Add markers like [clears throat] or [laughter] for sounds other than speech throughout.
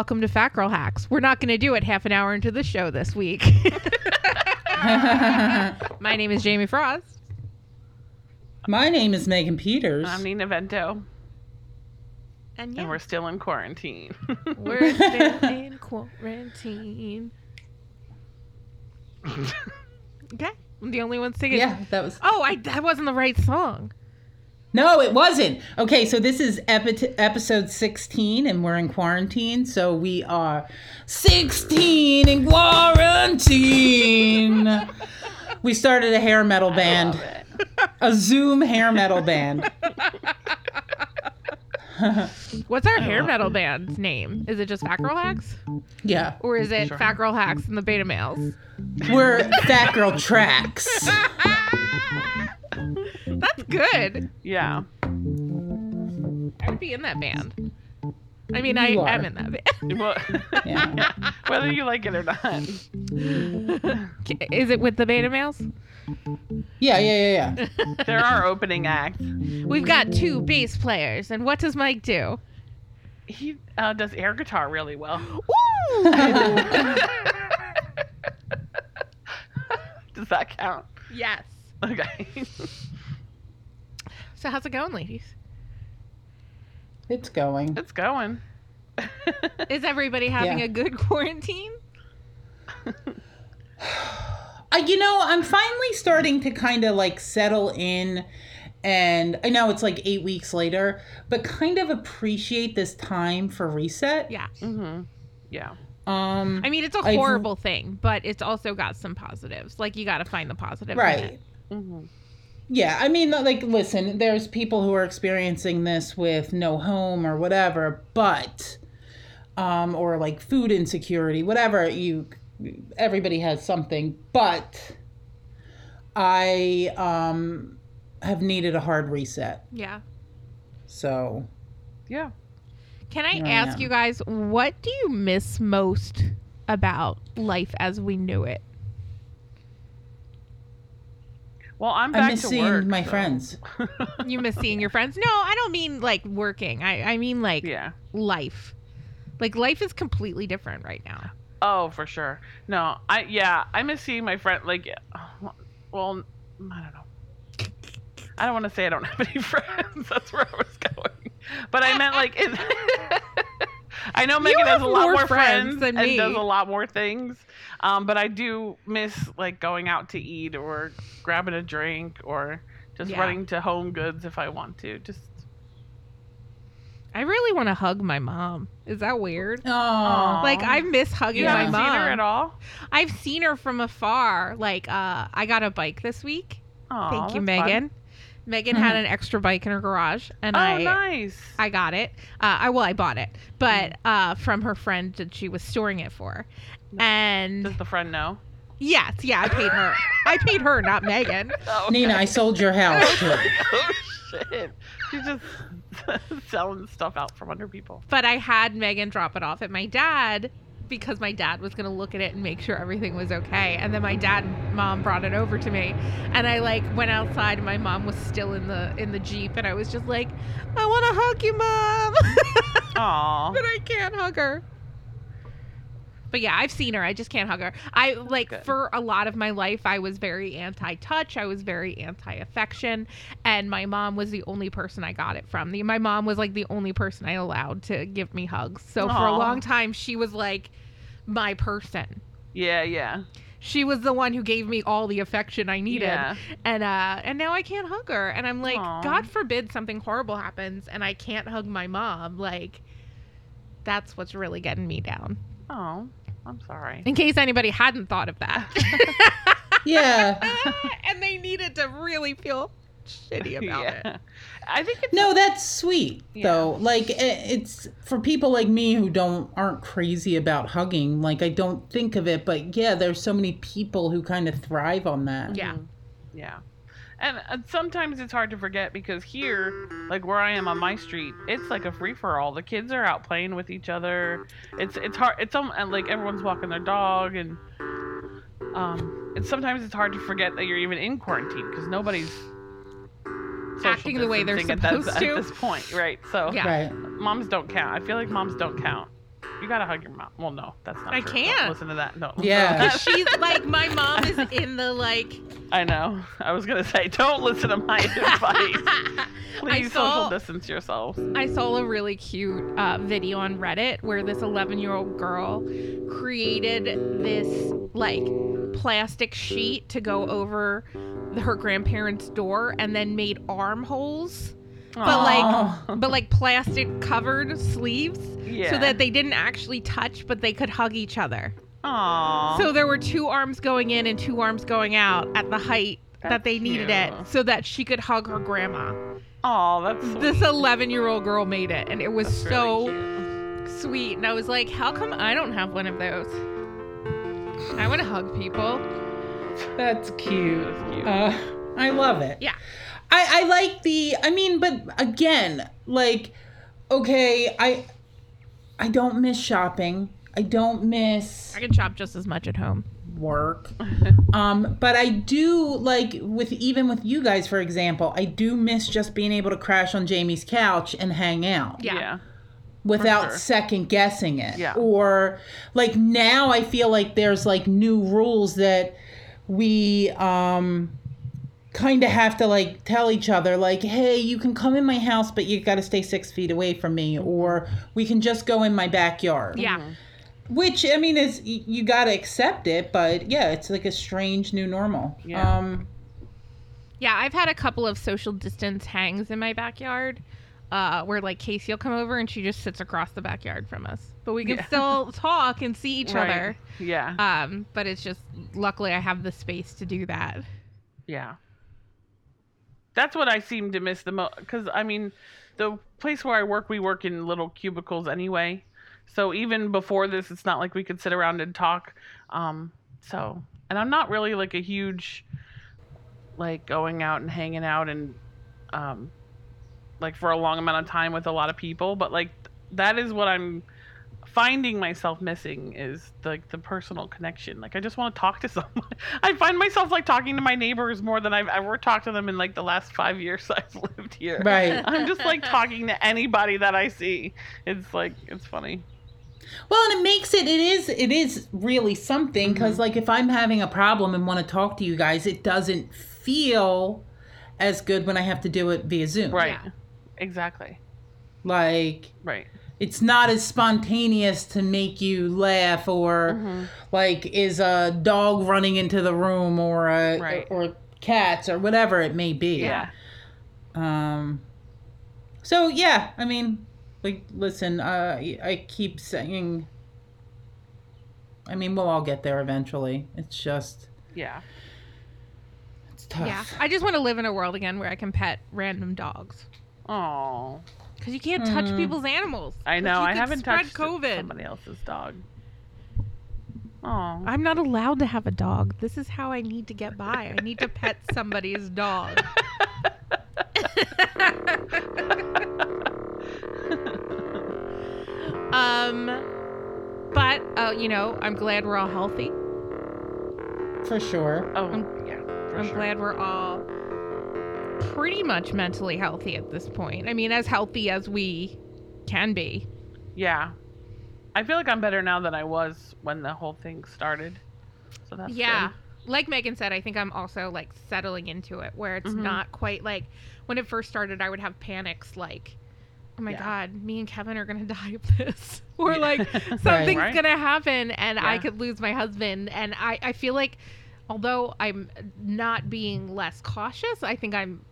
welcome to Fat Girl Hacks. We're not going to do it half an hour into the show this week. [laughs] My name is Jamie Frost. My name is Megan Peters. I'm Nina Vento, And and we're still in quarantine. [laughs] we're still in [laughs] quarantine. Okay. I'm the only one singing. yeah, that was. Oh, I, that wasn't the right song. No, it wasn't. Okay, so this is epi- episode 16, and we're in quarantine. So we are 16 in quarantine. [laughs] we started a hair metal band, a Zoom hair metal band. [laughs] What's our hair metal band's name? Is it just Fat Girl Hacks? Yeah, Or is it Sure. Fat Girl Hacks and the Beta Males? we're Fat Girl Tracks. [laughs] That's good. yeah. I would be in that band. I mean, I You am in that band. [laughs] Well, Yeah. [laughs] whether you like it or not. Is it with the Beta Males? Yeah, yeah, yeah, yeah. [laughs] There are opening acts. We've got two bass players, and what does Mike do? He uh, does air guitar really well. Woo! does that count? yes. Okay. So how's it going, ladies? It's going. it's going. [laughs] Is everybody having Yeah. a good quarantine? [sighs] Uh, you know, I'm finally starting to kind of like settle in. And I know it's like eight weeks later, but kind of appreciate this time for reset. Yeah. hmm Yeah. Um, I mean, it's a I've- horrible thing, but it's also got some positives. Like you got to find the positive. in right. it. Yeah, I mean, like, listen, there's people who are experiencing this with no home or whatever, but, um, or like food insecurity, whatever. You, everybody has something, but I um, have needed a hard reset. Yeah. So Yeah. Can I Here I ask you guys, what do you miss most about life as we knew it? Well, I'm I back miss to seeing work, my so- friends. [laughs] You miss seeing your friends? No, I don't mean like working. I, I mean like yeah. life. Like life is completely different right now. Oh, for sure. No, I yeah, I miss seeing my friend. Like, well, I don't know. I don't want to say I don't have any [laughs] friends. That's where I was going. But I meant like, [laughs] I know Megan has a lot more more friends friends than and me. does a lot more things. Um, but I do miss like going out to eat or grabbing a drink or just Yeah. running to Home Goods if I want to. Just I really want to hug my mom. Is that weird? Oh, Like I miss hugging you my mom. seen her at all. I've seen her from afar. Like uh I got a bike this week. Aw, Thank you, Megan. fun. Megan. Megan had an extra bike in her garage and Oh, I nice. I got it. Uh, I well, I bought it, but uh, from her friend that she was storing it for. And Does the friend know? yes, yeah, I paid her. I paid her, not Megan. [laughs] Oh, Nina, I sold your house [laughs] too. oh shit. She's just [laughs] selling stuff out from under people. But I had Megan drop it off at my dad because my dad was gonna look at it and make sure everything was okay. And then my dad and mom brought it over to me, and I like went outside. and My mom was still in the in the jeep, and I was just like, I want to hug you, mom. [laughs] Aw. but I can't hug her. But yeah, I've seen her. I just can't hug her. I like Good. for a lot of my life I was very anti-touch. I was very anti-affection, and my mom was the only person I got it from. The, my mom was like the only person I allowed to give me hugs. So for a long time she was like my person. Yeah, yeah. She was the one who gave me all the affection I needed. Yeah. And uh and now I can't hug her. And I'm like, Aw. God forbid something horrible happens and I can't hug my mom. Like that's what's really getting me down. Oh, I'm sorry. In case anybody hadn't thought of that. [laughs] Yeah. [laughs] and they needed to really feel shitty [laughs] about it. I think it's No, that's sweet Yeah. though. Like it's for people like me who don't aren't crazy about hugging. Like I don't think of it, but yeah, there's so many people who kind of thrive on that. Yeah. Mm-hmm. Yeah. And uh, sometimes it's hard to forget because here, like where I am on my street, it's like a free for all. The kids are out playing with each other. It's it's hard. It's um, and like everyone's walking their dog, and um, it's sometimes it's hard to forget that you're even in quarantine because nobody's social Acting the way they're distancing at that- supposed to. at this point, right? So Yeah. Right. moms don't count. I feel like moms don't count. You gotta hug your mom. Well, no, that's not. I true. can't. Don't listen to that. No. Yeah. Cause she's like my mom is in the like [laughs] I know. I was gonna say, don't listen to my [laughs] advice. [laughs] Please saw- social distance yourselves. I saw a really cute uh, video on Reddit where this 11 year old girl created this like plastic sheet to go over her grandparents' door and then made armholes, but Aw. like but like plastic covered sleeves Yeah. so that they didn't actually touch but they could hug each other. Aww. So there were two arms going in and two arms going out at the height that they needed it so that she could hug her grandma. Aw, that's sweet. This 11 year old girl made it and it was That's so really sweet. And I was like, how come I don't have one of those? I want to hug people. That's cute. That's cute. Uh, I love it. Yeah. I, I like the I mean, but again, like, okay, I I don't miss shopping. I don't miss I can shop just as much at home. work. [laughs] Um, but I do like with even with you guys, for example, I do miss just being able to crash on Jamie's couch and hang out Yeah. yeah. without sure. second guessing it. Yeah. Or like now I feel like there's like new rules that we um kind of have to like tell each other like hey you can come in my house but you got to stay six feet away from me or we can just go in my backyard Yeah. which i mean is you got to accept it but yeah it's like a strange new normal Yeah. um Yeah. I've had a couple of social distance hangs in my backyard uh, where like Casey will come over and she just sits across the backyard from us. But we can Yeah. still [laughs] talk and see each Right. other. Yeah. Um, but it's just luckily I have the space to do that. Yeah. That's what I seem to miss the most. Because, I mean, the place where I work, we work in little cubicles anyway. So even before this, it's not like we could sit around and talk. Um, so, and I'm not really like a huge, like going out and hanging out and, um, like for a long amount of time with a lot of people. But like that is what I'm finding myself missing is like the personal connection. Like I just want to talk to [laughs] someone. I find myself like talking to my neighbors more than I've ever talked to them in like the last five years [laughs] I've lived here. Right. I'm just like talking to anybody that I see. It's like it's funny. well and it makes it it is it is really something because mm-hmm. like if i'm having a problem and want to talk to you guys it doesn't feel as good when i have to do it via zoom Right. Yeah. Exactly. like Right. It's not as spontaneous to make you laugh or Mm-hmm. like is a dog running into the room or a Right. or cats or whatever it may be Yeah. um so yeah i mean like listen uh i keep saying i mean we'll all get there eventually it's just Yeah. it's tough Yeah. I just want to live in a world again where I can pet random dogs. Oh. Because you can't touch Mm. people's animals. I know. I haven't touched COVID. somebody else's dog. Oh. I'm not allowed to have a dog. This is how I need to get by. I need to pet [laughs] somebody's dog. [laughs] um, but uh, you know, I'm glad we're all healthy. for sure Oh, I'm- yeah. For I'm sure. glad we're all pretty much mentally healthy at this point. I mean, as healthy as we can be. Yeah. I feel like I'm better now than I was when the whole thing started. So that's yeah. good. Like Megan said, I think I'm also like settling into it where it's Mhm. not quite like when it first started, I would have panics like, oh my Yeah. God, me and Kevin are going [laughs] to die of this. [laughs] or like [laughs] something's Right. going to happen and I could lose my husband. And I, I feel like, although I'm not being less cautious, I think I'm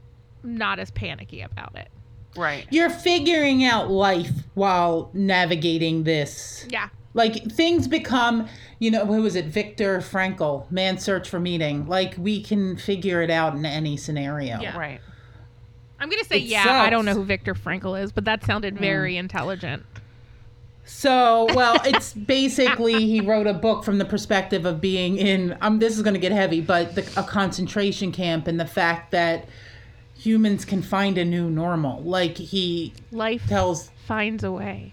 not as panicky about it. Right. you're figuring out life while navigating this Yeah. like things become you know who was it viktor frankl man search for meaning like we can figure it out in any scenario Yeah. Right. I'm going to say, It yeah, I don't know who Viktor Frankl is, but that sounded very intelligent. so well it's basically he wrote a book from the perspective of being in um this is going to get heavy but the, a concentration camp and the fact that humans can find a new normal like he Life tells finds a way.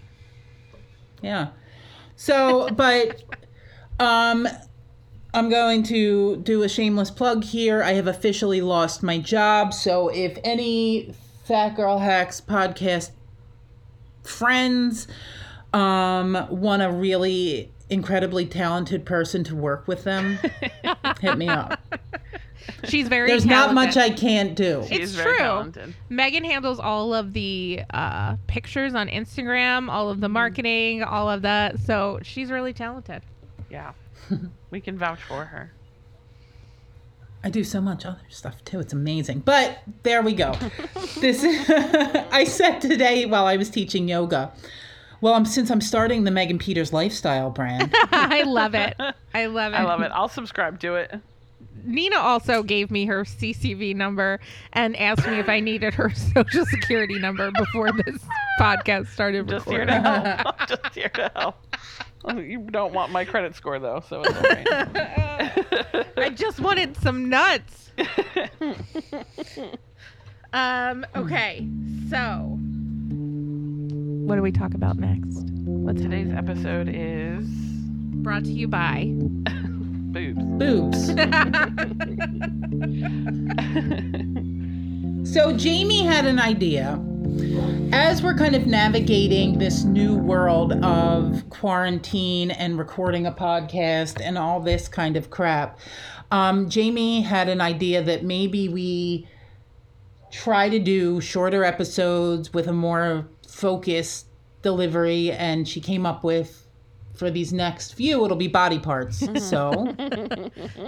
Yeah. So, [laughs] but um I'm going to do a shameless plug here. I have officially lost my job. So, if any Fat Girl Hacks podcast friends um, want a really incredibly talented person to work with them, [laughs] hit me up. She's very. There's not much. I can't do. She It's true. talented. Megan handles all of the uh, pictures on Instagram, all of the marketing, all of that. So she's really talented. Yeah. [laughs] we can vouch for her. I do so much other stuff too. It's amazing. But there we go. [laughs] this [laughs] I said today while I was teaching yoga. Well, I'm since I'm starting the Megan Peters lifestyle brand. I love it. I love it. I love it. I'll subscribe to it. Nina also gave me her CCV number and asked me if I needed her [laughs] social security number before this podcast started Just here recording. to help. [laughs] [laughs] Just here to help. You don't want my credit score though, so it's alright. I just wanted some nuts. um. Okay. So, what do we talk about next? What's Today's episode is brought to you by? Boobs. Boobs. [laughs] So Jamie had an idea. As we're kind of navigating this new world of quarantine and recording a podcast and all this kind of crap, um, Jamie had an idea that maybe we try to do shorter episodes with a more focused delivery, and she came up with for these next few it'll be body parts. so [laughs]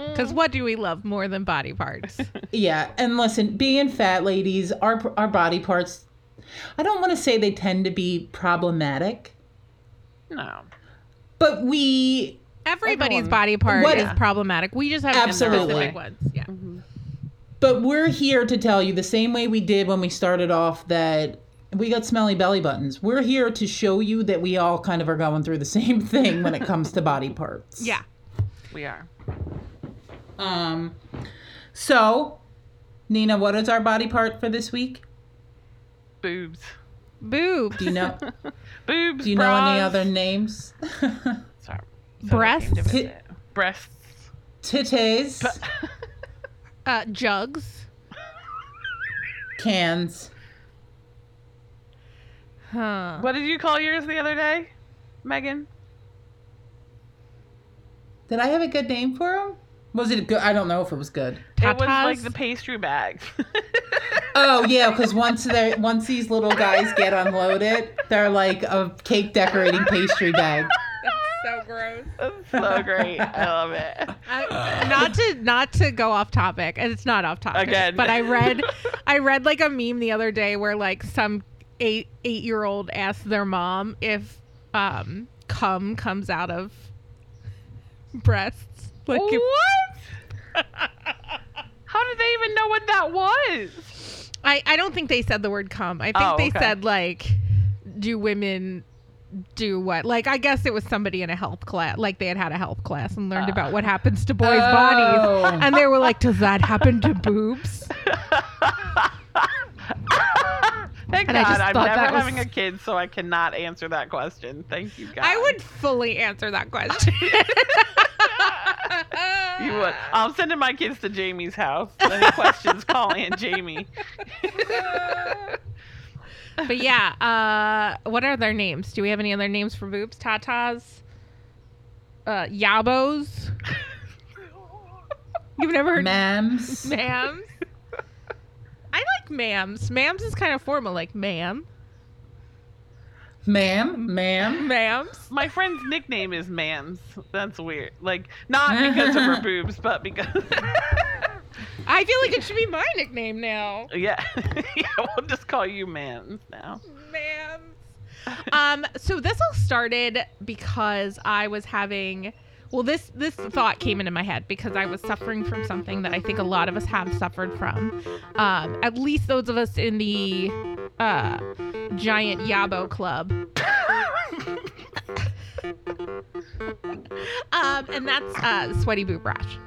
Because what do we love more than body parts? Yeah, and listen, being fat ladies, our our body parts, I don't want to say they tend to be problematic, No. but we Everybody's Everyone- body part What- is problematic. We just have Absolutely. specific ones. Yeah. Mm-hmm. but we're here to tell you the same way we did when we started off that we got smelly belly buttons. We're here to show you that we all kind of are going through the [laughs] same thing when it comes to body parts. Yeah. We are. Um so Nina, what is our body part for this week? Boobs. Boobs. Do you know [laughs] Boobs. do you know any other names? [laughs] Sorry. Breasts? So I came to visit. Breasts. Titties, Uh, jugs. cans. Huh. What did you call yours the other day, Megan? Did I have a good name for them? Was it good? I don't know if it was good. It was like the pastry bags. [laughs] Oh yeah, because once they once these little guys get unloaded, they're like a cake decorating pastry bag. That's so gross. That's so great. I love it. I, not to not to go off topic, and it's not off topic Again. But I read, I read like a meme the other day where like some eight eight year old asked their mom if um cum comes out of breasts. [laughs] Like if, what? [laughs] How did they even know what that was? I I don't think they said the word cum. I think Oh, they okay. said like, do women do what? Like I guess it was somebody in a health class, like they had had a health class and learned Uh. about what happens to boys' Oh. bodies, and they were like, does that happen to boobs? [laughs] Thank And God I'm never was- having a kid, so I cannot answer that question. Thank you, God. I would fully answer that question. [laughs] You would. I'm sending my kids to Jamie's house. Any [laughs] questions? call Aunt Jamie. [laughs] but yeah, uh, what are their names? Do we have any other names for boobs? Tatas? Uh, yabos? You've never heard Mams, ma'ams? I like ma'ams. Ma'ams is kind of formal, like ma'am. ma'am, ma'am. Ma'ams. My friend's nickname is Mams. That's weird. Like, not because of her [laughs] boobs, but because. [laughs] I feel like it should be my nickname now. yeah. [laughs] yeah, we'll just call you Mams now. Ma'ams. um, so this all started because I was having well this this thought came into my head because I was suffering from something that I think a lot of us have suffered from. Um, at least those of us in the uh, giant Yabo club. [laughs] um, and that's uh, sweaty boob rash.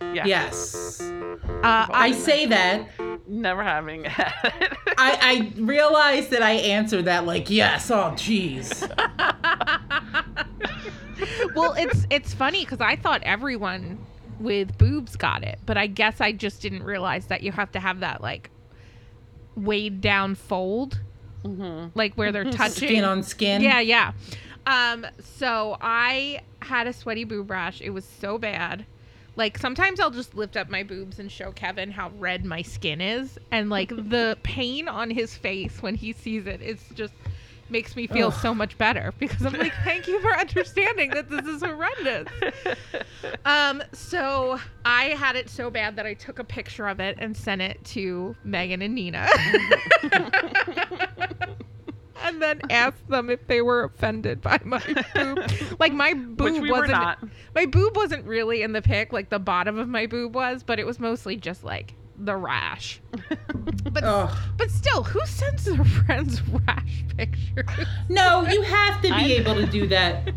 Yeah. Yes, Uh, I say that. Never having had it. [laughs] I, I realized that I answered that like yes. Oh, jeez. [laughs] well, it's it's funny because I thought everyone with boobs got it, but I guess I just didn't realize that you have to have that like weighed down fold Mhm. like where they're touching Skin on skin. Yeah, yeah. Um, so I had a sweaty boob rash. It was so bad. Like sometimes I'll just lift up my boobs and show Kevin how red my skin is, and like the [laughs] pain on his face when he sees it, it's just makes me feel so much better [laughs] because I'm like, thank you for understanding that this is horrendous. [laughs] Um, so I had it so bad that I took a picture of it and sent it to Megan and Nina. [laughs] and then asked them if they were offended by my boob. Like my boob we wasn't my boob wasn't really in the pic, like the bottom of my boob was, but it was mostly just like the rash. [laughs] But Ugh. but still, who sends their [laughs] friends rash pictures? No, you have to be I'm- able to do that.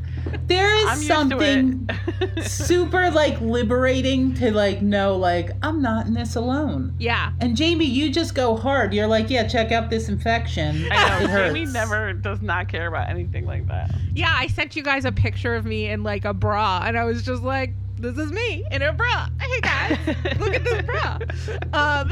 There is I'm something [laughs] super like liberating to like know like I'm not in this alone. Yeah. And Jamie, you just go hard. You're like, yeah, check out this infection. I know. Jamie never does not care about anything like that. Yeah, I sent you guys a picture of me in like a bra, and I was just like, "This is me in a bra." Hey guys, look at this bra. [laughs] Um,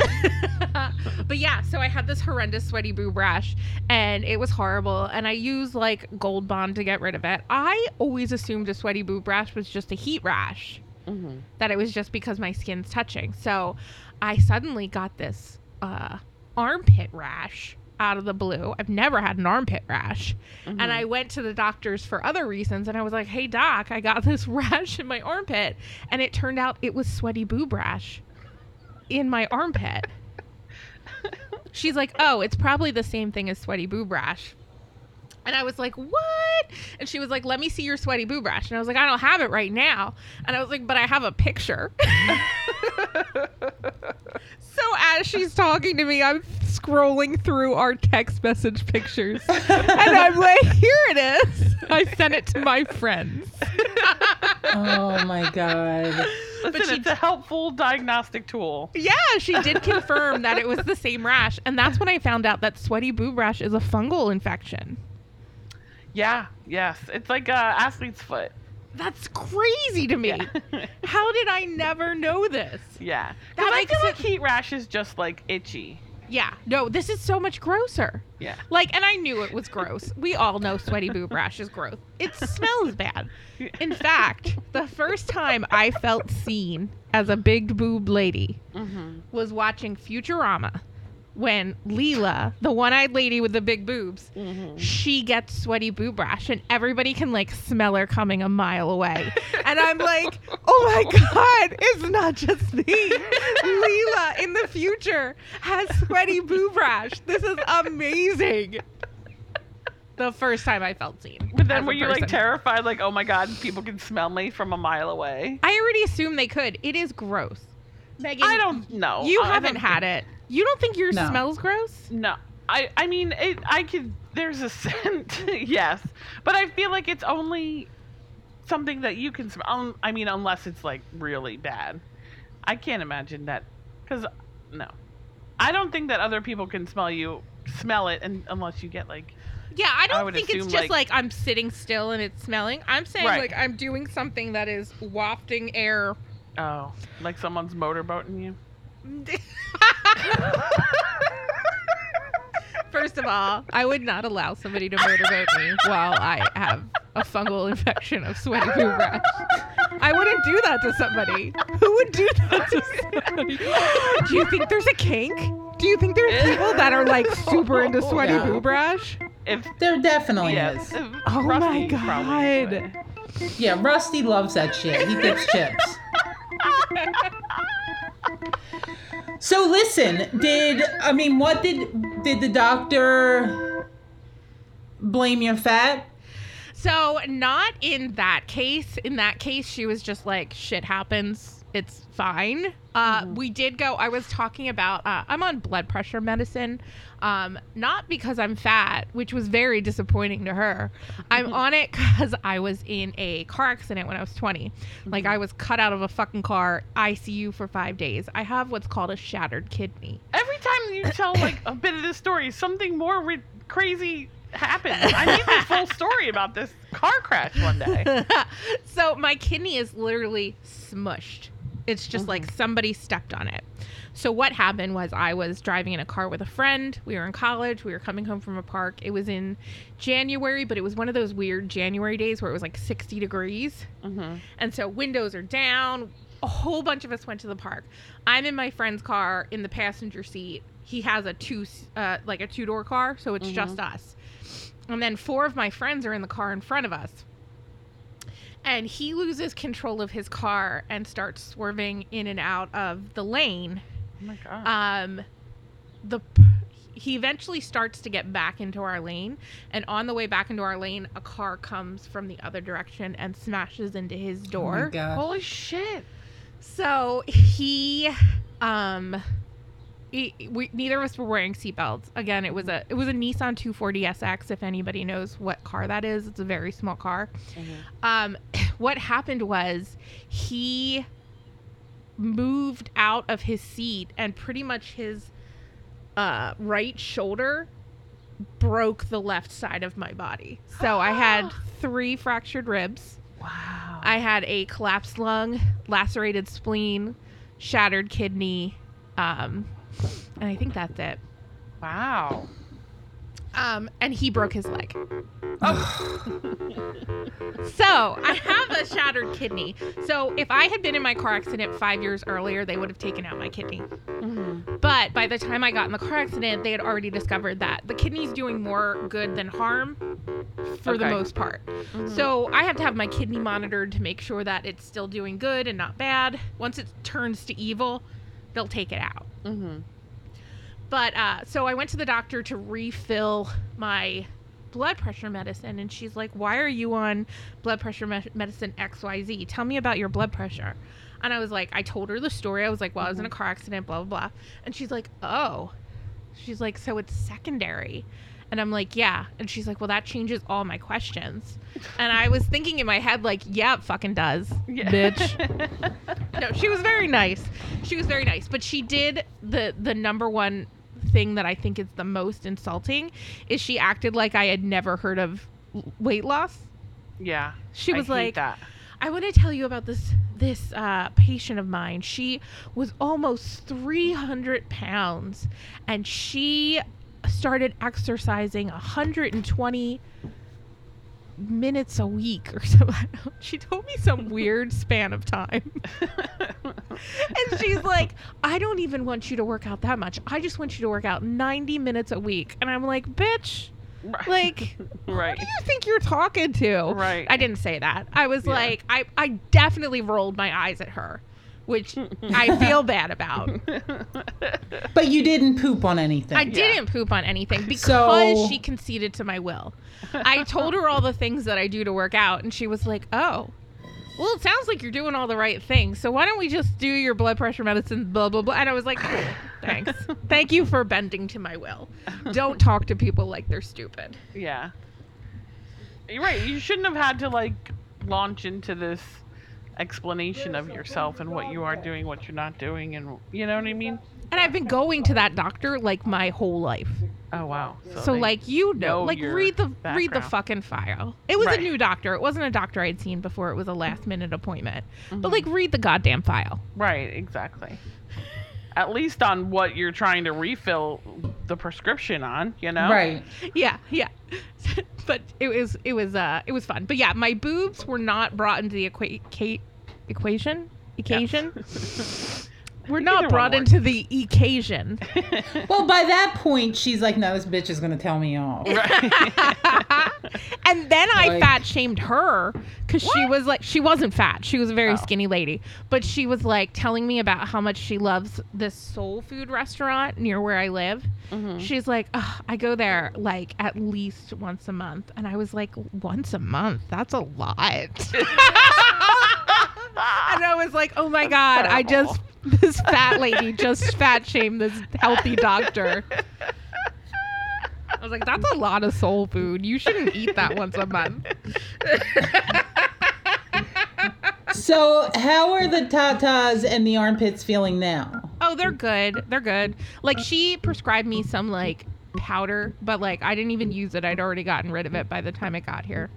[laughs] but yeah, so I had this horrendous sweaty boob rash, and it was horrible. And I used like Gold Bond to get rid of it. I always assumed a sweaty boob rash was just a heat rash, Mhm. that it was just because my skin's touching. So I suddenly got this uh, armpit rash out of the blue. I've never had an armpit rash. And I mm-hmm. went to the doctors for other reasons and I was like, "Hey doc, I got [laughs] this rash in my armpit." And it turned out it was sweaty boob rash in my armpit. [laughs] She's like, "Oh, it's probably the same thing as sweaty boob rash." And I was like, "What?" And she was like, "Let me see your sweaty boob rash." And I was like, "I don't have it right now." And I was like, "But I have a picture." [laughs] so as she's talking to me, I'm scrolling through our text message pictures. and I'm like, "Here it is." I sent it to my friends. oh my god. Listen, she- it's a helpful diagnostic tool. Yeah, she did confirm that it was the same rash. And that's when I found out that sweaty boob rash is a fungal infection. Yeah, yes. It's like uh, athlete's foot. That's crazy to me. Yeah. [laughs] How did I never know this? yeah. That 'Cause I makes feel it- like heat rash is just like itchy. Yeah, no, this is so much grosser. Yeah. Like, and I knew it was gross. We all know sweaty boob [laughs] rash is gross. It smells bad. [laughs] In fact, the first time I felt seen as a big boob lady Mm-hmm. was watching Futurama when Leela, the one-eyed lady with the big boobs, Mm-hmm. she gets sweaty boob rash and everybody can like smell her coming a mile away. And I'm like, [laughs] oh my God, it's not just me. Leela in the future has sweaty boob rash. This is amazing. The first time I felt seen. But then were you like terrified, like, oh my god, people can smell me from a mile away? I already assumed they could. It is gross. Megan, I don't know. You I haven't don't had it. You don't think yours No. smells gross? No, I I mean it. I could. There's a scent, [laughs] yes, but I feel like it's only something that you can smell. Um, I mean, unless it's like really bad. I can't imagine that because no, I don't think that other people can smell you smell it, and unless you get like Yeah, I don't would think it's just like- like, I'm sitting still and it's smelling. I'm saying Right. like I'm doing something that is wafting air. oh, like someone's motorboating you. [laughs] First of all, I would not allow somebody to motorboat me while I have a fungal infection of sweaty boob rash. I wouldn't do that to somebody. Who would do that to somebody? Do you think there's a kink? Do you think there's people that are like super into sweaty Yeah. boob rash? If There definitely yes, is. if Oh my Rusty's probably into God. Yeah, Rusty loves that shit. He dips chips. [laughs] So listen, did I mean what did did the doctor blame your fat? So, not in that case. In that case, she was just like, shit happens. It's fine. Uh, We did go, I was talking about, uh, I'm on blood pressure medicine. Um, not because I'm fat, which was very disappointing to her. I'm on it because I was in a car accident when I was 20. Like, I was cut out of a fucking car, ICU for five days. I have what's called a shattered kidney. Every time you tell like a bit of this story, something more ri- crazy happens. I need the full story about this car crash one day. [laughs] so my kidney is literally smushed. It's just like somebody stepped on it. So what happened was I was driving in a car with a friend. We were in college. We were coming home from a park. It was in January, but it was one of those weird January days where it was like 60 degrees. Mm-hmm. And so windows are down. A whole bunch of us went to the park. I'm in my friend's car in the passenger seat. He has a two uh, like a two door car, so it's just us. And then four of my friends are in the car in front of us. And he loses control of his car and starts swerving in and out of the lane. Oh my god. Um, the he eventually starts to get back into our lane, and on the way back into our lane, a car comes from the other direction and smashes into his Oh door. my god. Holy shit. So he, um, he, we, neither of us were wearing seatbelts. Again, it was a it was a Nissan 240 SX. If anybody knows what car that is, it's a very small car. Um, [clears throat] what happened was he moved out of his seat and pretty much his uh, right shoulder broke the left side of my body. So I had [gasps] three fractured ribs. Wow. I had a collapsed lung, lacerated spleen, shattered kidney, um, and I think that's it. wow. Um, and he broke his leg. Oh. so I have a shattered kidney. So if I had been in my car accident five years earlier, they would have taken out my kidney. Mm-hmm. But by the time I got in the car accident, they had already discovered that the kidney's doing more good than harm for the most part. So I have to have my kidney monitored to make sure that it's still doing good and not bad. Once it turns to evil, they'll take it out. Mm-hmm. But uh, so I went to the doctor to refill my blood pressure medicine, and she's like, "Why are you on blood pressure me- medicine X Y Z? Tell me about your blood pressure." And I was like, I told her the story. I was like, "Well, I was in a car accident, blah blah blah," and she's like, "Oh," she's like, "So it's secondary." And I'm like, yeah. And she's like, well, that changes all my questions. And I was thinking in my head, like, yeah, it fucking does, Yeah. bitch. [laughs] no, she was very nice. She was very nice, but she did the the number one thing that I think is the most insulting is she acted like I had never heard of weight loss. yeah. She was like, that. I want to tell you about this this uh, patient of mine. She was almost 300 pounds, and she started exercising 120 minutes a week or something. [laughs] She told me some weird span of time. [laughs] and she's like, I don't even want you to work out that much. I just want you to work out 90 minutes a week. And I'm like, bitch, like, [laughs] right. who do you think you're talking to? Right. I didn't say that. I was Yeah. like, I, I definitely rolled my eyes at her, which [laughs] I feel bad about. [laughs] But you didn't poop on anything. I didn't poop on anything because So- she conceded to my will. I told her all the things that I do to work out, and she was like, oh. Well, it sounds like you're doing all the right things. So why don't we just do your blood pressure medicine, blah, blah, blah. And I was like, cool, thanks. [laughs] Thank you for bending to my will. Don't talk to people like they're stupid. Yeah. You're right. You shouldn't have had to like launch into this explanation of yourself and what you are doing, what you're not doing, and you know what I mean. And I've been going to that doctor like my whole life. Oh wow. So, they- like you know, know like read the read the fucking file. It was Right. a new doctor. It wasn't a doctor I'd seen before. It was a last minute appointment. Mm-hmm. But like read the goddamn file. right, exactly. At least on what you're trying to refill the prescription on, you know. Right. Yeah, yeah. [laughs] but it was it was uh it was fun. But yeah, my boobs were not brought into the equa- ca- equation. Occasion. [laughs] We're not brought into the occasion. [laughs] Well, by that point, she's like, "No, this bitch is gonna tell me off." [laughs] and then I Like- fat shamed her because she was like, she wasn't fat. She was a very Oh. skinny lady. But she was like telling me about how much she loves this soul food restaurant near where I live. Mhm. She's like, "Ugh, I go there like at least once a month. And I was like, once a month? That's a lot. And I was like, oh my God, I just, this fat lady just fat shamed this healthy doctor. I was like, that's a lot of soul food. You shouldn't eat that once a month. So, how are the tatas and the armpits feeling now? Oh, they're good. They're good. Like she prescribed me some like powder, but like I didn't even use it. I'd already gotten rid of it by the time it got here.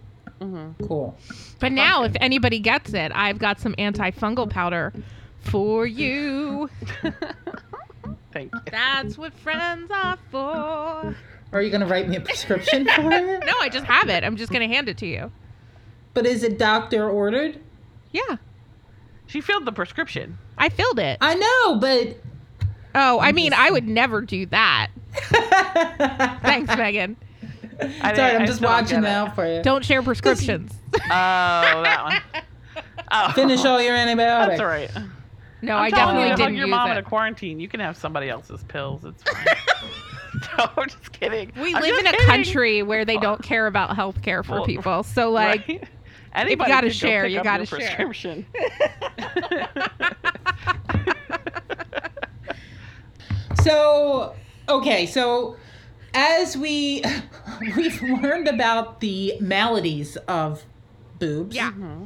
Mhm. Cool. But now, if anybody gets it, I've got some antifungal powder for you. [laughs] Thank you. That's what friends are for. Are you gonna write me a prescription for [laughs] it? No, I just have it. I'm just gonna hand it to you. But is it doctor ordered? Yeah, She filled the prescription. I filled it. I know, but Oh, I I'm mean, just- I would never do that. [laughs] Thanks, Megan. I Sorry, I'm I just watching get it. now for you. Don't share prescriptions. [laughs] Oh, that one. Oh. Finish all your antibiotics. That's all right. No, I'm I telling definitely you to hug didn't your use mom it. in a quarantine. You can have somebody else's pills. It's fine. [laughs] [laughs] no, I'm just kidding. We I'm live in a kidding. country where they don't care about health care for Well, people. So, like, Right? Anybody gotta could go share, you up gotta share. prescription. So, okay, so as we [laughs] we've learned about the maladies of boobs. yeah. Mm-hmm.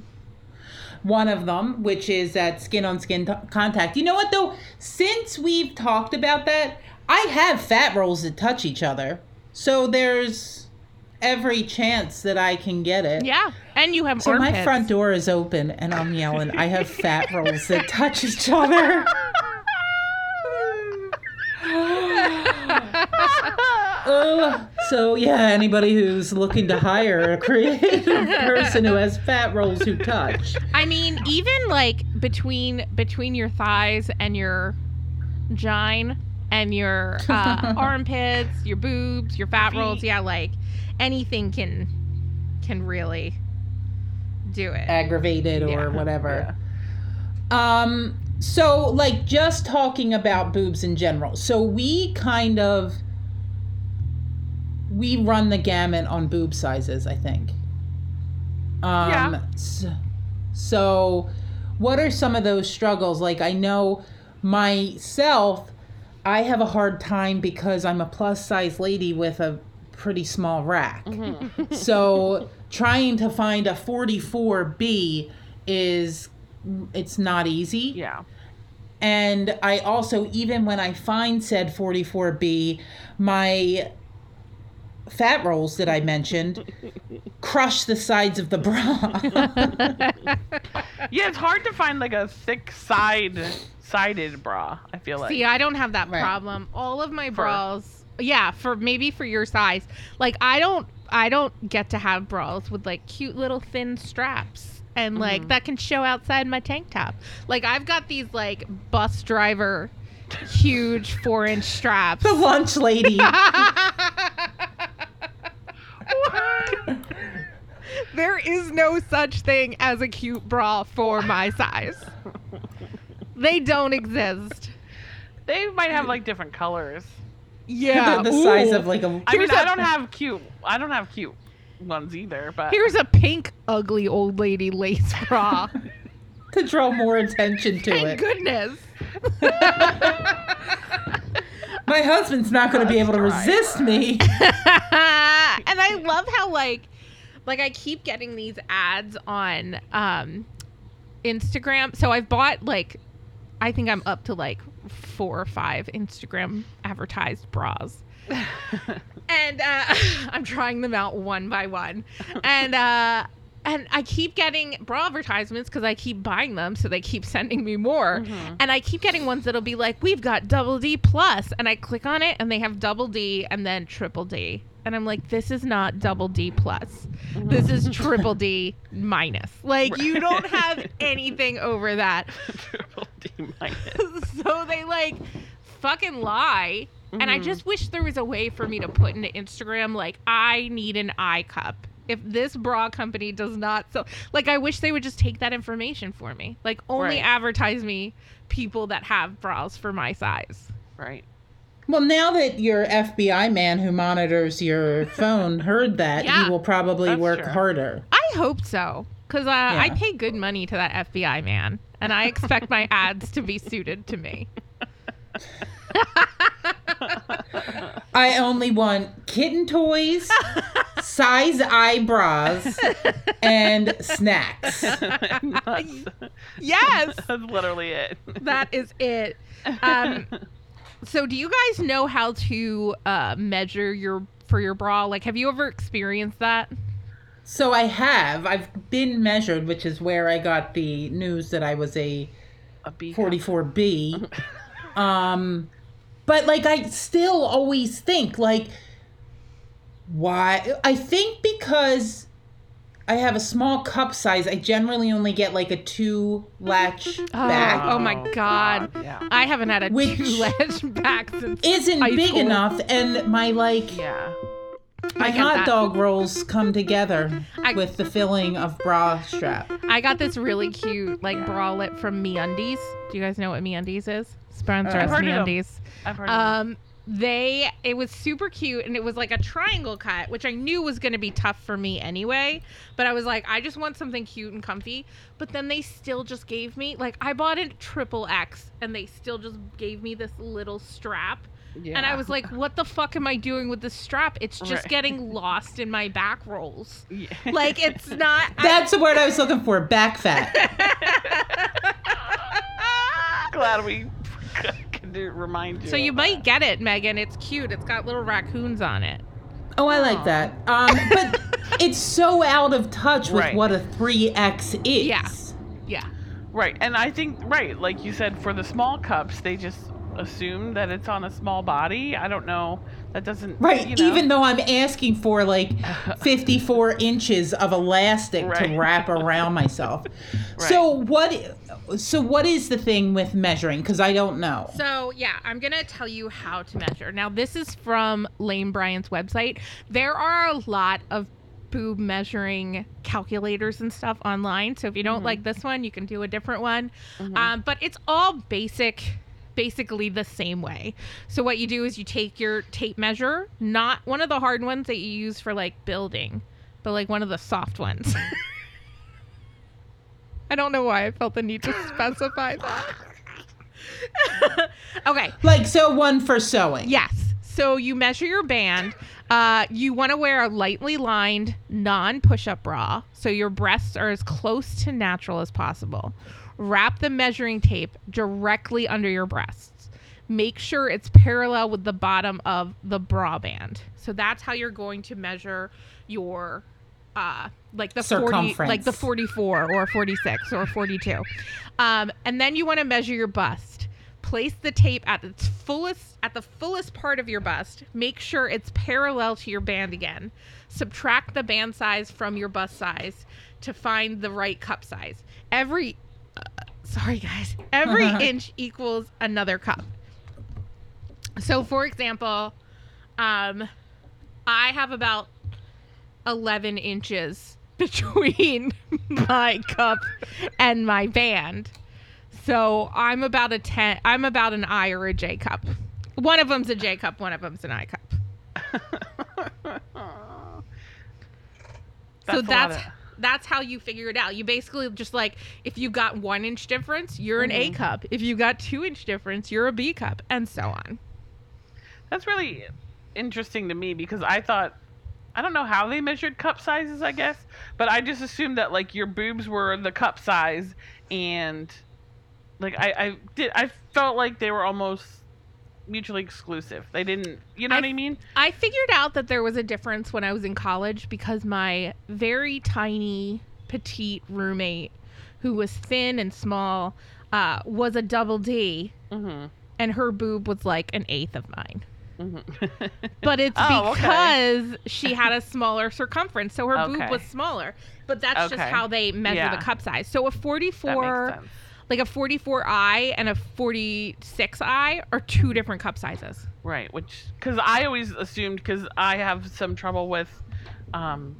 One of them, which is that skin on skin contact. You know what though? Since we've talked about that, I have fat rolls that touch each other. So there's every chance that I can get it. Yeah. And you have So armpits. my front door is open and I'm yelling, I have fat rolls that touch each other. [laughs] Ugh. so yeah, anybody who's looking to hire a creative [laughs] person who has fat rolls who touch. I mean, even like between between your thighs and your gine and your uh, [laughs] armpits, your boobs, your fat rolls, yeah, like anything can can really do it. aggravated or Yeah. whatever. Um so like just talking about boobs in general. So we kind of we run the gamut on boob sizes, I think. Um Yeah. so, so what are some of those struggles? Like I know myself I have a hard time because I'm a plus size lady with a pretty small rack. so trying to find a 44B is it's not easy. Yeah. And I also even when I find said 44B, my fat rolls that I mentioned crush the sides of the bra. [laughs] Yeah, it's hard to find like a thick side sided bra, I feel like. See, I don't have that Right. problem. All of my bras, yeah, for maybe for your size. Like I don't I don't get to have bras with like cute little thin straps and like Mm-hmm. that can show outside my tank top. Like I've got these like bus driver huge 4-inch [laughs] straps. the lunch lady. [laughs] [laughs] there is no such thing as a cute bra for my size. They don't exist. they might have like different colors. Yeah. [laughs] the size of like a I mean, Here's I a- don't have cute. I don't have cute ones either. But Here's a pink ugly old lady lace bra. [laughs] to draw more attention to Thank it. goodness. My husband's not going to be able to resist me. [laughs] and I love how like like I keep getting these ads on um Instagram. So I've bought like I think I'm up to like four or five Instagram advertised bras. [laughs] and uh, [laughs] I'm trying them out one by one. And uh and I keep getting bra advertisements because I keep buying them, so they keep sending me more. Mm-hmm. And I keep getting ones that'll be like, "We've got double D plus," and I click on it, and they have double D and then triple D, and I'm like, "This is not double D plus. This is mm-hmm. triple D minus. Like you don't have anything over that." [laughs] Triple D minus. [laughs] so they like fucking lie. And I mm-hmm. just wish there was a way for me to put into Instagram like I need an I cup. If this bra company does not so like I wish they would just take that information for me. Like only Right. advertise me people that have bras for my size. Right. Well, now that your FBI man who monitors your [laughs] phone heard that, Yeah. he will probably work true. harder. I hope so. Cause uh, I pay good money to that FBI man, and I expect my [laughs] ads to be suited to me. [laughs] [laughs] I only want kitten toys, size eyebrows, and snacks. That's, [laughs] Yes, that's literally it. that is it. Um, so, do you guys know how to uh, measure your for your bra? Like, have you ever experienced that? So I have. I've been measured, which is where I got the news that I was a A B cup. 44B. [laughs] um, but like I still always think like why I think because I have a small cup size, I generally only get like a two latch [laughs] Oh, back. oh my oh, god. Yeah. I haven't had a two [laughs] latch back since Isn't high big school. enough, and my like Yeah. My hot that. dog rolls come together I- with the filling of bra strap. I got this really cute like bralette from MeUndies. Do you guys know what MeUndies is? Sponsor Uh, us, I've heard of 'em. MeUndies. I've heard. of them. Um, they it was super cute and it was like a triangle cut, which I knew was going to be tough for me anyway. But I was like, I just want something cute and comfy. But then they still just gave me like I bought it triple X and they still just gave me this little strap. Yeah. And I was like, what the fuck am I doing with this strap? It's just Right. getting lost in my back rolls. Yeah. Like it's [laughs] not. I- That's the word I was looking for. Back fat. [laughs] glad we could remind you. so you might that. get it, Megan. It's cute. It's got little raccoons on it. Oh, I like that. Um, but [laughs] it's so out of touch with Right. what a 3X is. Yeah. Yeah. Right, and I think right, like you said, for the small cups, they just assume that it's on a small body. I don't know. That doesn't Right, You know, even though I'm asking for like [laughs] 54 inches of elastic to wrap around myself. [laughs] right. So what so what is the thing with measuring cuz I don't know. So yeah, I'm gonna tell you how to measure. Now this is from Lane Bryant's website. There are a lot of boob measuring calculators and stuff online. So if you don't like this one, you can do a different one. Um, but it's all basic, basically the same way. So what you do is you take your tape measure, not one of the hard ones that you use for like building, but like one of the soft ones. [laughs] I don't know why I felt the need to specify that. [laughs] okay. Like so one for sewing. Yes. So you measure your band. Uh, you want to wear a lightly lined, non push up bra so your breasts are as close to natural as possible. Wrap the measuring tape directly under your breasts. Make sure it's parallel with the bottom of the bra band. So that's how you're going to measure your uh like the 40 like the 44 or 46 or 42 um and then you want to measure your bust. Place the tape at its fullest at the fullest part of your bust. Make sure it's parallel to your band again. Subtract the band size from your bust size to find the right cup size. Every sorry guys every [laughs] inch equals another cup so for example um i have about 11 inches [laughs] between [laughs] my cup and my band. So I'm about a 10 I'm about an I or a J cup. One of them's a J cup, one of them's an I cup. so a that's of- that's how you figure it out. You basically just like if you got 1 inch difference, you're an A mm-hmm. cup. If you got 2 inch difference, you're a B cup and so on. That's really interesting to me because I thought I don't know how they measured cup sizes, I guess, but I just assumed that like your boobs were the cup size and like I, I did I felt like they were almost mutually exclusive. They didn't you know I- what I mean? I figured out that there was a difference when I was in college because my very tiny, petite roommate, who was thin and small, uh, was a double D, Mm-hmm. and her boob was like an eighth of mine. mm-hmm. But it's [laughs] Oh, okay. because she had a smaller circumference, so her boob was smaller. But that's just how they measure Yeah. the cup size. So a that 44, makes sense. Like a 44i and a 46i, are two different cup sizes. Right, which because I always assumed because I have some trouble with, um,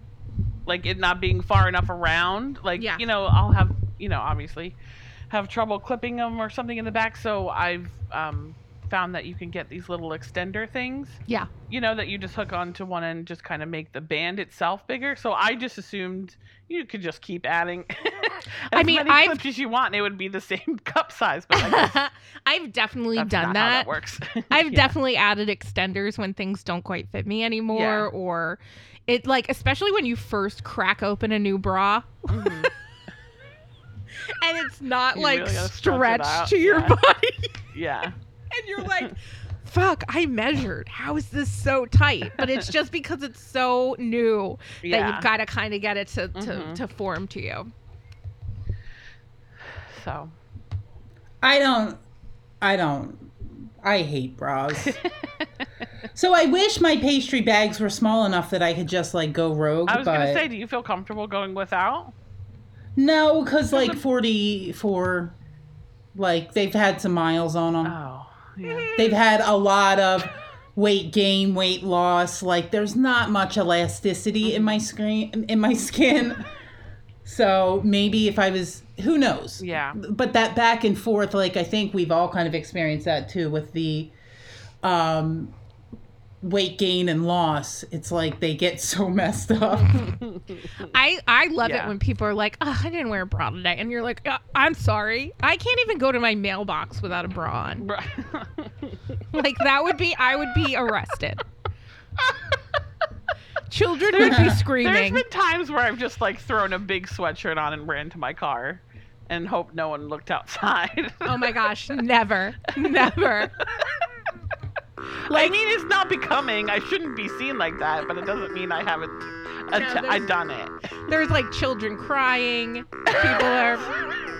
like it not being far enough around. Like Yeah. you know, I'll have you know obviously have trouble clipping them or something in the back. So I've um, found that you can get these little extender things. Yeah. You know that you just hook onto one and just kind of make the band itself bigger. So I just assumed you could just keep adding. [laughs] I as mean, many I've- clips as you want, and it would be the same [laughs] cup size. But guess [laughs] I've definitely done that. that works. I've Yeah. definitely added extenders when things don't quite fit me anymore Yeah. or it like especially when you first crack open a new bra Mhm. and it's not You like really gotta stretch it stretched to your yeah. body Yeah. And you're like fuck I measured how is this so tight but it's just [laughs] because it's so new that you've got to kind of get it to, to, Mhm. to form to you So I don't. I don't. I hate bras. [laughs] so I wish my pastry bags were small enough that I could just like go rogue. I was but gonna say, do you feel comfortable going without? no, because like forty four, like they've had some miles on them. Oh, yeah. They've had a lot of weight gain, weight loss. Like there's not much elasticity in my screen in my skin. So maybe if I was, who knows? Yeah. But that back and forth, like I think we've all kind of experienced that too with the um, weight gain and loss. It's like they get so [laughs] messed up. [laughs] I I love Yeah. it when people are like, oh, I didn't wear a bra today, and you're like, uh, I'm sorry, I can't even go to my mailbox without a bra on. Right. [laughs] Like that would be, I would be arrested. Children would be screaming there's been times where I've just like thrown a big sweatshirt on and ran to my car, and hope no one looked outside. Oh my gosh, never, never. I mean, it's not becoming. I shouldn't be seen like that, but it doesn't mean I haven't. att- there's- I done it. There's like children crying. People are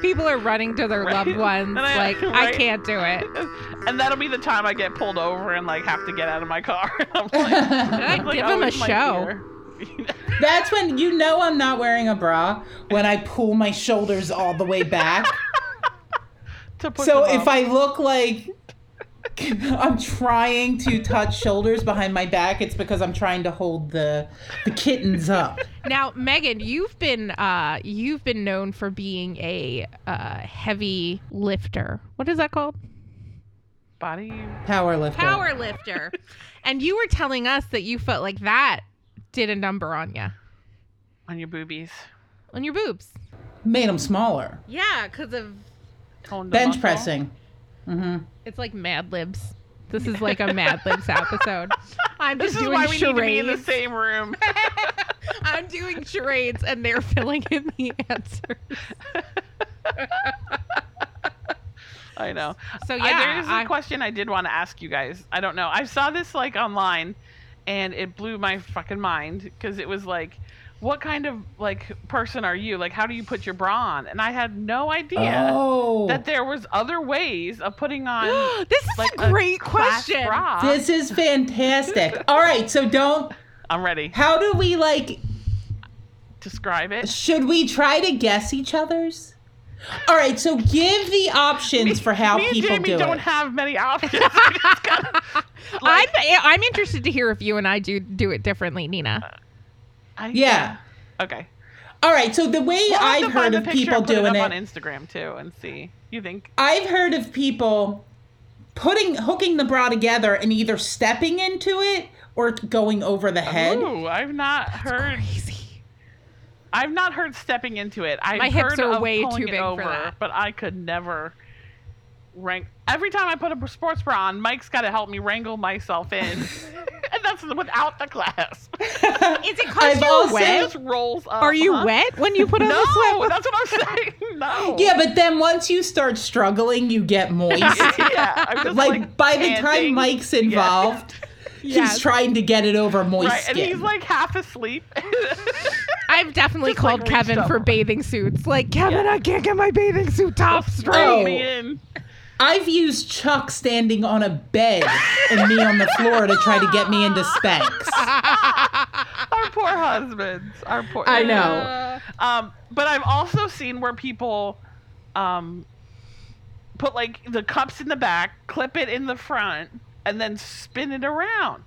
people are running to their Right. loved ones. I- like [laughs] I can't do it. And that'll be the time I get pulled over and like have to get out of my car. [laughs] I'm like, [laughs] I'd like, give him a show. That's when you know I'm not wearing a bra when I pull my shoulders all the way back. to So if. I look like I'm trying to touch shoulders behind my back, it's because I'm trying to hold the the kittens up. [laughs] Now, Megan, you've been uh, you've been known for being a uh, heavy lifter. What is that called? body Power lifter. Power lifter. [laughs] and you were telling us that you felt like that did a number on you, on your boobies, on your boobs. Made them smaller. Yeah, because of Bench muscle. pressing. Hmm it's like Mad Libs. This is like a Mad Libs episode. I'm This is doing why we need to be in the same room. [laughs] I'm doing charades, and they're filling in the answers. I know. So I- yeah, there is a question I did want to ask you guys. I don't know. I saw this like online, and it blew my fucking mind because it was like, what kind of like person are you? Like, how do you put your bra on? And I had no idea Oh, that there was other ways of putting on. [gasps] this is like a great class question. Bra. this is fantastic. [laughs] All right, so don't. I'm ready. How do we like? Describe it. Should we try to guess each other's? All right, so give the options for how Me and people Jamie do don't it. have many [laughs] options. We just gotta, [laughs] like, I'm I'm interested to hear if you and I do do it differently, Nina. Uh, I- Yeah. Okay. All right, so the way We'll I've heard of people put doing it it, on Instagram too and see. You think? I've heard of people putting hooking the bra together and either stepping into it or going over the head. Ooh, I've not heard. Crazy. I've not heard stepping into it. I've My hips heard are of way too it big for that. but I could never rank. Every time I put a sports bra on, Mike's got to help me wrangle myself in, [laughs] and that's without the clasp. [laughs] Is it cause I've you're also- wet? just rolls up. Are you huh? wet when you put on No, the [laughs] sweat? that's what I'm saying. No. Yeah, but then once you start struggling, you get moist. yeah. I'm just like, like, by the time. Mike's involved, Yes. he's trying to get it over moist Right, and he's like half asleep. I've definitely Just, like, called Kevin for bathing suits. Like Kevin, Yeah. I can't get my bathing suit top straight. Throw Oh. I've used Chuck standing on a bed and me on the floor to try to get me into Spanx. [laughs] Our poor husbands. Our poor. I know. Uh, Um, but I've also seen where people, um, put like the cups in the back, clip it in the front, and then spin it around.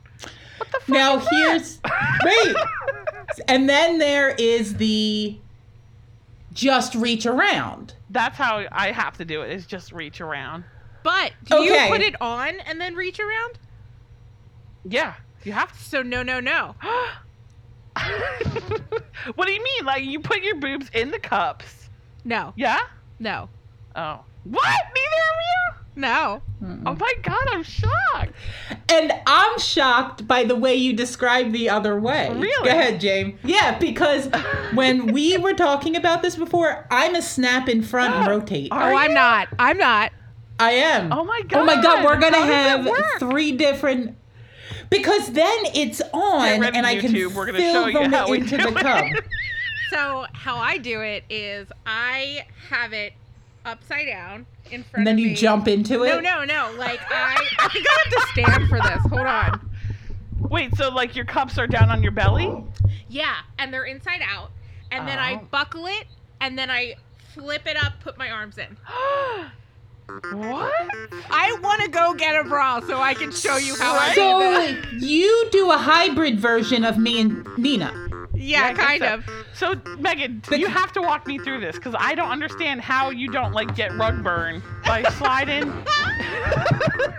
What the fuck? Now here's wait, [laughs] and then there is the just reach around. That's how I have to do it. Is just reach around. but do Okay. you put it on and then reach around? Yeah, you have to. So no, no, no. [gasps] what do you mean? Like you put your boobs in the cups? No, Yeah. no, Oh. What? Neither of you? No. Hmm. Oh my god, I'm shocked. And I'm shocked by the way you describe the other way. Really? Go ahead, James. Yeah, because [laughs] when we were talking about this before, I'm a snap in front and [gasps] rotate. Oh, Are oh, I'm not. I'm not. I am. Oh my god. Oh my god, we're gonna How have three different. Because then it's on, and I can YouTube. We're gonna fill show you them how we into do the it. cup. [laughs] So how I do it is I have it upside down in front And then of you me. jump into it. No, no, no. Like I, I think I have to stand for this. Hold on. Wait, so like your cups are down on your belly? Yeah, and they're inside out, and then I Oh. buckle it, and then I flip it up, put my arms in. [gasps] what? I want to go get a bra so I can show you how I do So you do a hybrid version of me and Nina. Yeah, I guess kind so. of. So Megan, But- you have to walk me through this because I don't understand how you don't like get rug burn by [laughs] sliding. [laughs]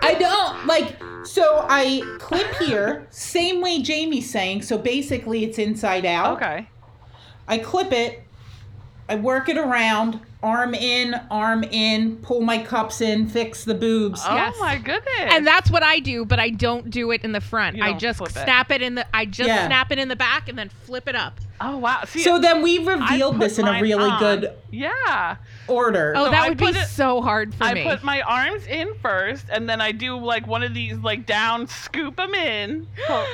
I don't like. So I clip here, same way Jamie's saying. So basically, it's inside out. Okay. I clip it. I work it around, arm in, arm in, pull my cups in, fix the boobs. Oh Yes. my goodness. And that's what I do, but I don't do it in the front. I just flip it. snap it. in the. I just Yeah. snap it in the back and then flip it up. oh wow. See, So then we revealed this in a really on. good Yeah. order. Oh, So that I would be it- so hard for I me. I put my arms in first, and then I do like one of these like down, scoop them in, [gasps] ho-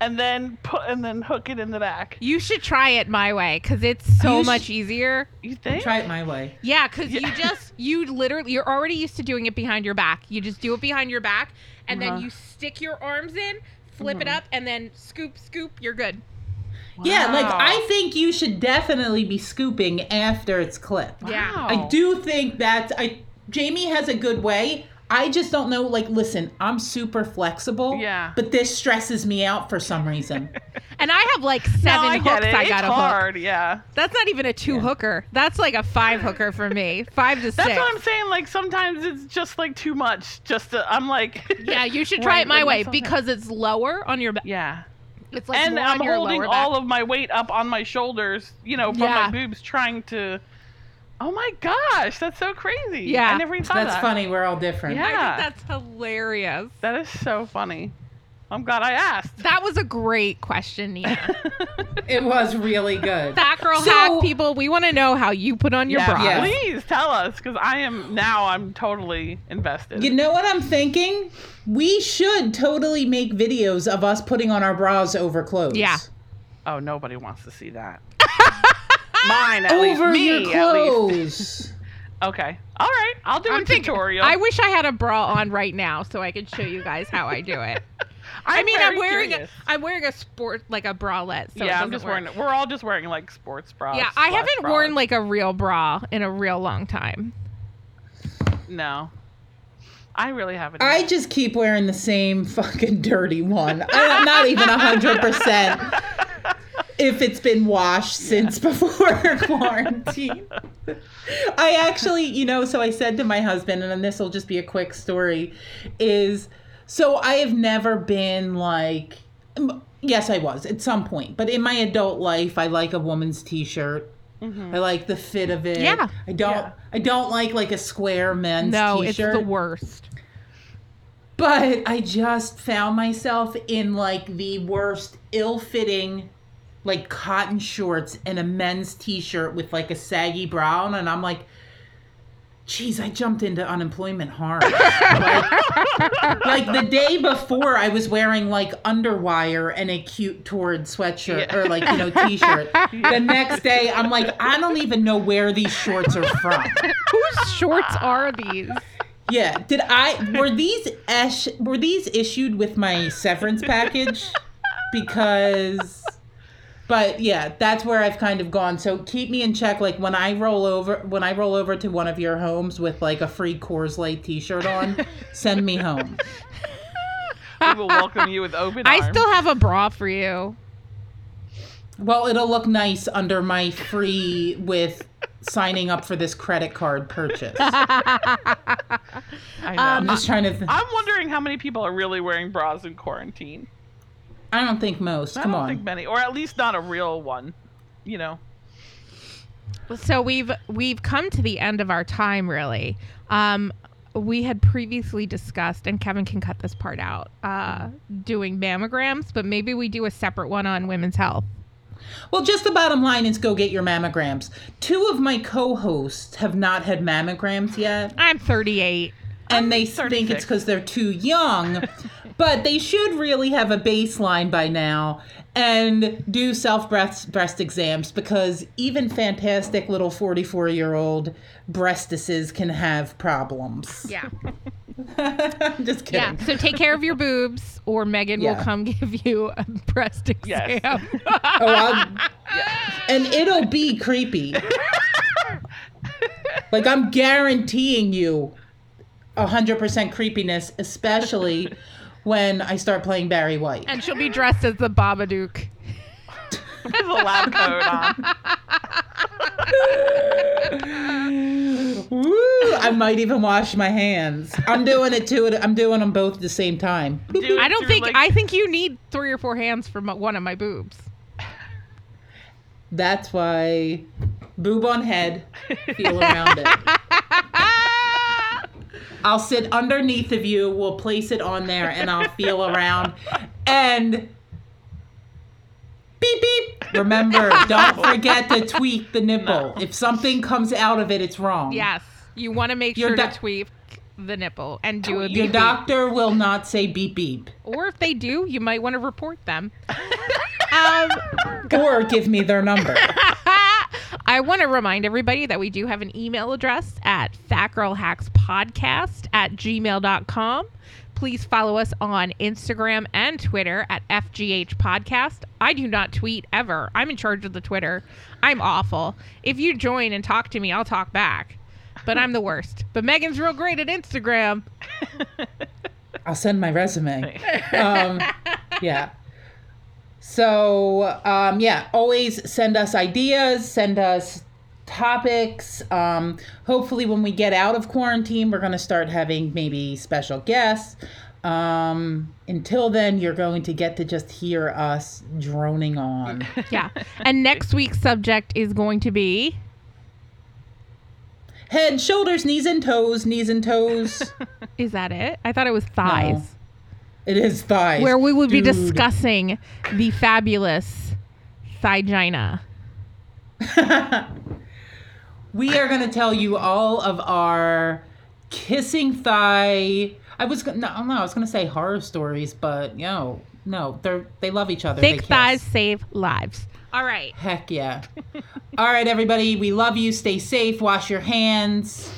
and then put and then hook it in the back. you should try it my way because it's so You sh- much easier. You think? Try it my way. Yeah, because Yeah. you just you literally you're already used to doing it behind your back. You just do it behind your back, and Uh-huh. then you stick your arms in, flip it Mhm. up, and then scoop, scoop. You're good. Yeah, like I think you should definitely be scooping after it's clipped. Yeah. Wow. I do think that I Jamie has a good way. I just don't know. Like, listen, I'm super flexible. Yeah. But this stresses me out for some reason. [laughs] And I have like No, seven I hooks it. I it's gotta hook. hard. Yeah. That's not even a two Yeah. hooker. That's like a five hooker for me. [laughs] Five to That's six. what I'm saying. Like sometimes it's just like too much. Just to, I'm like. [laughs] Yeah, you should try Right, it my way that's okay. because it's lower on your back. Yeah. It's like and I'm holding all of my weight up on my shoulders, you know, from Yeah. my boobs, trying to. Oh my gosh, that's so crazy! Yeah. I never even thought That's that. funny. We're all different. Yeah. I think that's hilarious. That is so funny. I'm glad I asked. That was a great question, Nina. [laughs] It was really good. That girl So- hack people. We want to know how you put on your yeah, bra. Yeah. please tell us because I am now. I'm totally invested. You know what I'm thinking? We should totally make videos of us putting on our bras over clothes. Yeah. oh, nobody wants to see that. [laughs] Mine at Over least. your Me at least. clothes. [laughs] Okay. All right. I'll do I'm a thinking. tutorial. I wish I had a bra on right now so I could show you guys how I do it. [laughs] I mean, I'm wearing curious. a, I'm wearing a sport like a bralette. So yeah, I'm just work. wearing it. We're all just wearing like sports bras. Yeah, I haven't bras. worn like a real bra in a real long time. No. I really haven't. I just keep wearing the same fucking dirty one. I'm not even hundred percent [laughs] if it's been washed since [laughs] before quarantine. I actually, you know, so I said to my husband, and this will just be a quick story, is so I have never been like, yes, I was at some point, but in my adult life, I like a woman's t-shirt. Mhm. I like the fit of it. Yeah. I don't. Yeah. I don't like like a square men's No, t-shirt. No, it's the worst. But I just found myself in like the worst ill-fitting like cotton shorts and a men's t-shirt with like a saggy bra on and I'm like Jeez, I jumped into unemployment hard. [laughs] like, like the day before, I was wearing like underwire and a cute toured sweatshirt Yeah. or like you know t-shirt. [laughs] The next day, I'm like, I don't even know where these shorts are from. [laughs] Whose shorts are these? Yeah. Did I were these esh, were these issued with my severance package? Because but yeah, that's where I've kind of gone. So keep me in check like when I roll over when I roll over to one of your homes with like a free Coors Light t-shirt on, [laughs] send me home. [laughs] we will welcome you with open arms. I still have a bra for you. Well, it'll look nice under my free with signing up for this credit card purchase. [laughs] I know. I'm just trying to th- I'm wondering how many people are really wearing bras in quarantine. I don't think most. Come on. I don't on. think many, or at least not a real one. You know. So we've we've come to the end of our time really. Um we had previously discussed and Kevin can cut this part out. Uh doing mammograms, but maybe we do a separate one on women's health. Well, just the bottom line is go get your mammograms. Two of my co-hosts have not had mammograms yet, I'm 38. and I'm they think it's because they're too young. [laughs] But they should really have a baseline by now and do self breast breast exams because even fantastic little 44 year old breastises can have problems. Yeah. [laughs] I'm just kidding. Yeah. So take care of your boobs, or Megan Yeah. will come [laughs] give you a breast exam. Yes. [laughs] Oh, I'll- and it'll be creepy. like I'm guaranteeing you 100% creepiness, especially when I start playing Barry White. and she'll be dressed as the Babadook. With a lab coat on. [laughs] Woo! I might even wash my hands. I'm doing it too. I'm doing them both at the same time. Do I don't think like- I think you need three or four hands for my, one of my boobs. That's why boob on head, feel around it. [laughs] I'll sit underneath of you. We'll place it on there, and I'll feel around. And beep beep. Remember, don't forget to tweak the nipple. If something comes out of it, it's wrong. Yes, you want to make Your sure doc- to tweak the nipple and do a Your beep beep. doctor will not say beep beep, Or if they do, you might want to report them. [laughs] um, or give me their number. [laughs] I want to remind everybody that we do have an email address at fatgirlhackspodcast at gmail.com. Please follow us on Instagram and Twitter at FGH Podcast. I do not tweet ever. I'm in charge of the Twitter. I'm awful. If you join and talk to me, I'll talk back. But I'm the worst. But Megan's real great at Instagram. [laughs] I'll send my resume. [laughs] Um, yeah. So, um, yeah, always send us ideas, send us topics. Um, hopefully, when we get out of quarantine, we're going to start having maybe special guests. Um, until then, you're going to get to just hear us droning on. [laughs] [laughs] Yeah. and next week's subject is going to be Head, shoulders, knees, and toes, knees and toes. [laughs] is that it? I thought it was thighs. It is thighs. where we will be discussing the fabulous thigina. [laughs] we are going to tell you all of our kissing thigh. I was no, no, I was going to say horror stories, but no, no, they're they love each other. Thick thighs save lives. All right. Heck yeah! [laughs] all right, everybody, we love you. Stay safe. Wash your hands.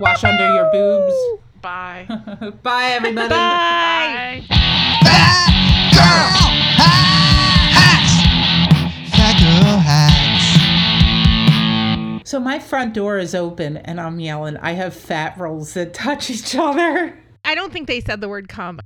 Wash under your boobs. Bye. [laughs] Bye, everybody. Bye. Bye. Fat girl hacks. Fat girl hacks. So my front door is open, and I'm yelling. I have fat rolls that touch each other. I don't think they said the word cum.